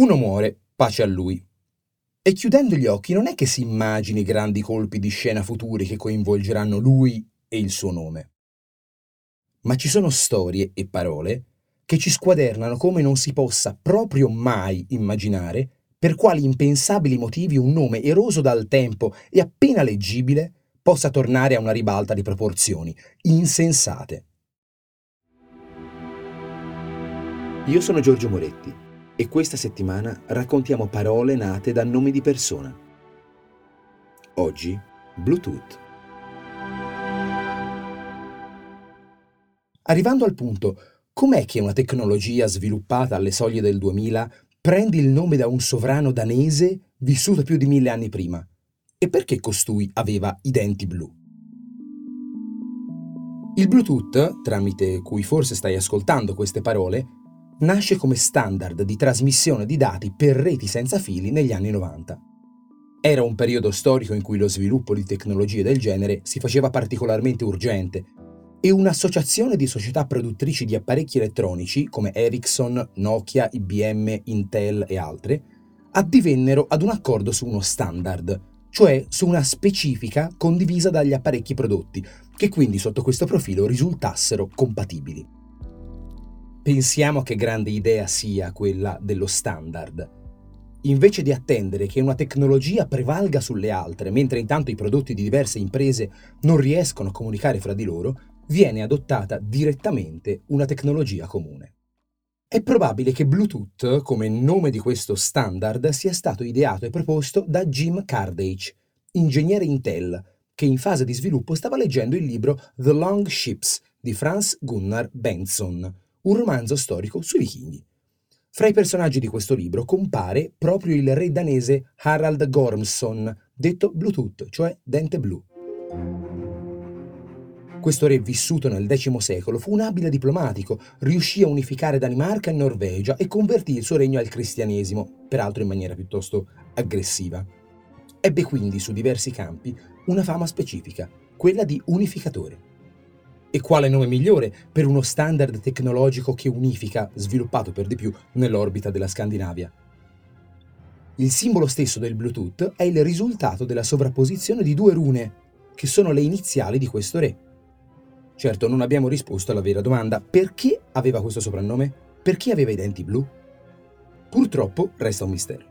Uno muore, pace a lui. E chiudendo gli occhi non è che si immagini grandi colpi di scena futuri che coinvolgeranno lui e il suo nome. Ma ci sono storie e parole che ci squadernano come non si possa proprio mai immaginare per quali impensabili motivi un nome eroso dal tempo e appena leggibile possa tornare a una ribalta di proporzioni insensate. Io sono Giorgio Moretti e questa settimana raccontiamo parole nate da nomi di persona. Oggi Bluetooth. Arrivando al punto, com'è che una tecnologia sviluppata alle soglie del 2000 prende il nome da un sovrano danese vissuto più di mille anni prima? E perché costui aveva i denti blu? Il Bluetooth, tramite cui forse stai ascoltando queste parole, nasce come standard di trasmissione di dati per reti senza fili negli anni 90. Era un periodo storico in cui lo sviluppo di tecnologie del genere si faceva particolarmente urgente e un'associazione di società produttrici di apparecchi elettronici come Ericsson, Nokia, IBM, Intel e altre addivennero ad un accordo su uno standard, cioè su una specifica condivisa dagli apparecchi prodotti, che quindi sotto questo profilo risultassero compatibili. Pensiamo che grande idea sia quella dello standard. Invece di attendere che una tecnologia prevalga sulle altre, mentre intanto i prodotti di diverse imprese non riescono a comunicare fra di loro, viene adottata direttamente una tecnologia comune. È probabile che Bluetooth, come nome di questo standard, sia stato ideato e proposto da Jim Cardage, ingegnere Intel, che in fase di sviluppo stava leggendo il libro The Long Ships di Franz Gunnar Benson, un romanzo storico sui vichinghi. Fra i personaggi di questo libro compare proprio il re danese Harald Gormson, detto Bluetooth, cioè dente blu. Questo re vissuto nel X secolo fu un abile diplomatico, riuscì a unificare Danimarca e Norvegia e convertì il suo regno al cristianesimo, peraltro in maniera piuttosto aggressiva. Ebbe quindi su diversi campi una fama specifica, quella di unificatore. E quale nome migliore per uno standard tecnologico che unifica, sviluppato per di più nell'orbita della Scandinavia? Il simbolo stesso del Bluetooth è il risultato della sovrapposizione di due rune, che sono le iniziali di questo re. Certo, non abbiamo risposto alla vera domanda, perché aveva questo soprannome? Perché aveva i denti blu? Purtroppo resta un mistero.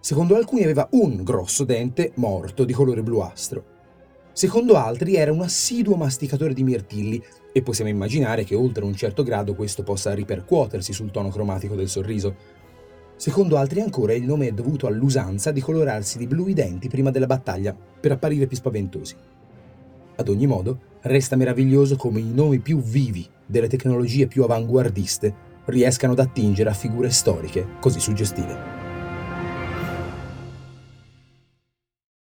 Secondo alcuni aveva un grosso dente morto di colore bluastro, Secondo altri era un assiduo masticatore di mirtilli e possiamo immaginare che oltre un certo grado questo possa ripercuotersi sul tono cromatico del sorriso. Secondo altri ancora il nome è dovuto all'usanza di colorarsi di blu i denti prima della battaglia per apparire più spaventosi. Ad ogni modo, resta meraviglioso come i nomi più vivi delle tecnologie più avanguardiste riescano ad attingere a figure storiche così suggestive.